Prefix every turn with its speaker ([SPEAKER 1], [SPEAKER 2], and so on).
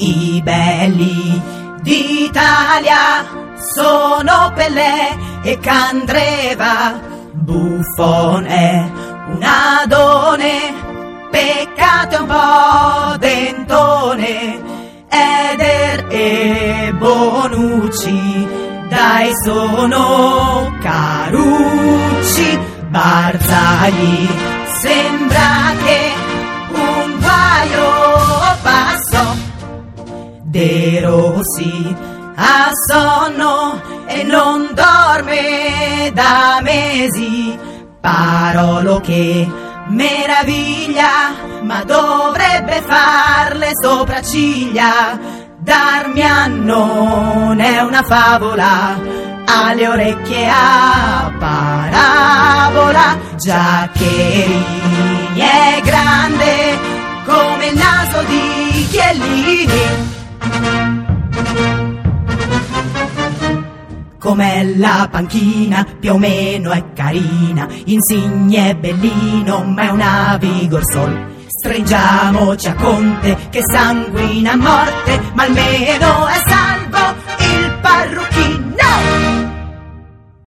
[SPEAKER 1] I belli d'Italia sono Pelé e Candreva, Buffon è un adone, peccato un po' dentone, Eder e Bonucci, dai sono carucci, Barzagli sembra De Rossi ha sonno e non dorme da mesi, Parolo che meraviglia, ma dovrebbe far le sopracciglia. Darmian non è una favola, ha le orecchie a parabola. Giaccherini è grande come il naso di Chiellini. Com'è la panchina, più o meno è carina, Insigne è bellino, ma è una vigor sol. Stringiamoci a Conte che sanguina a morte, ma almeno è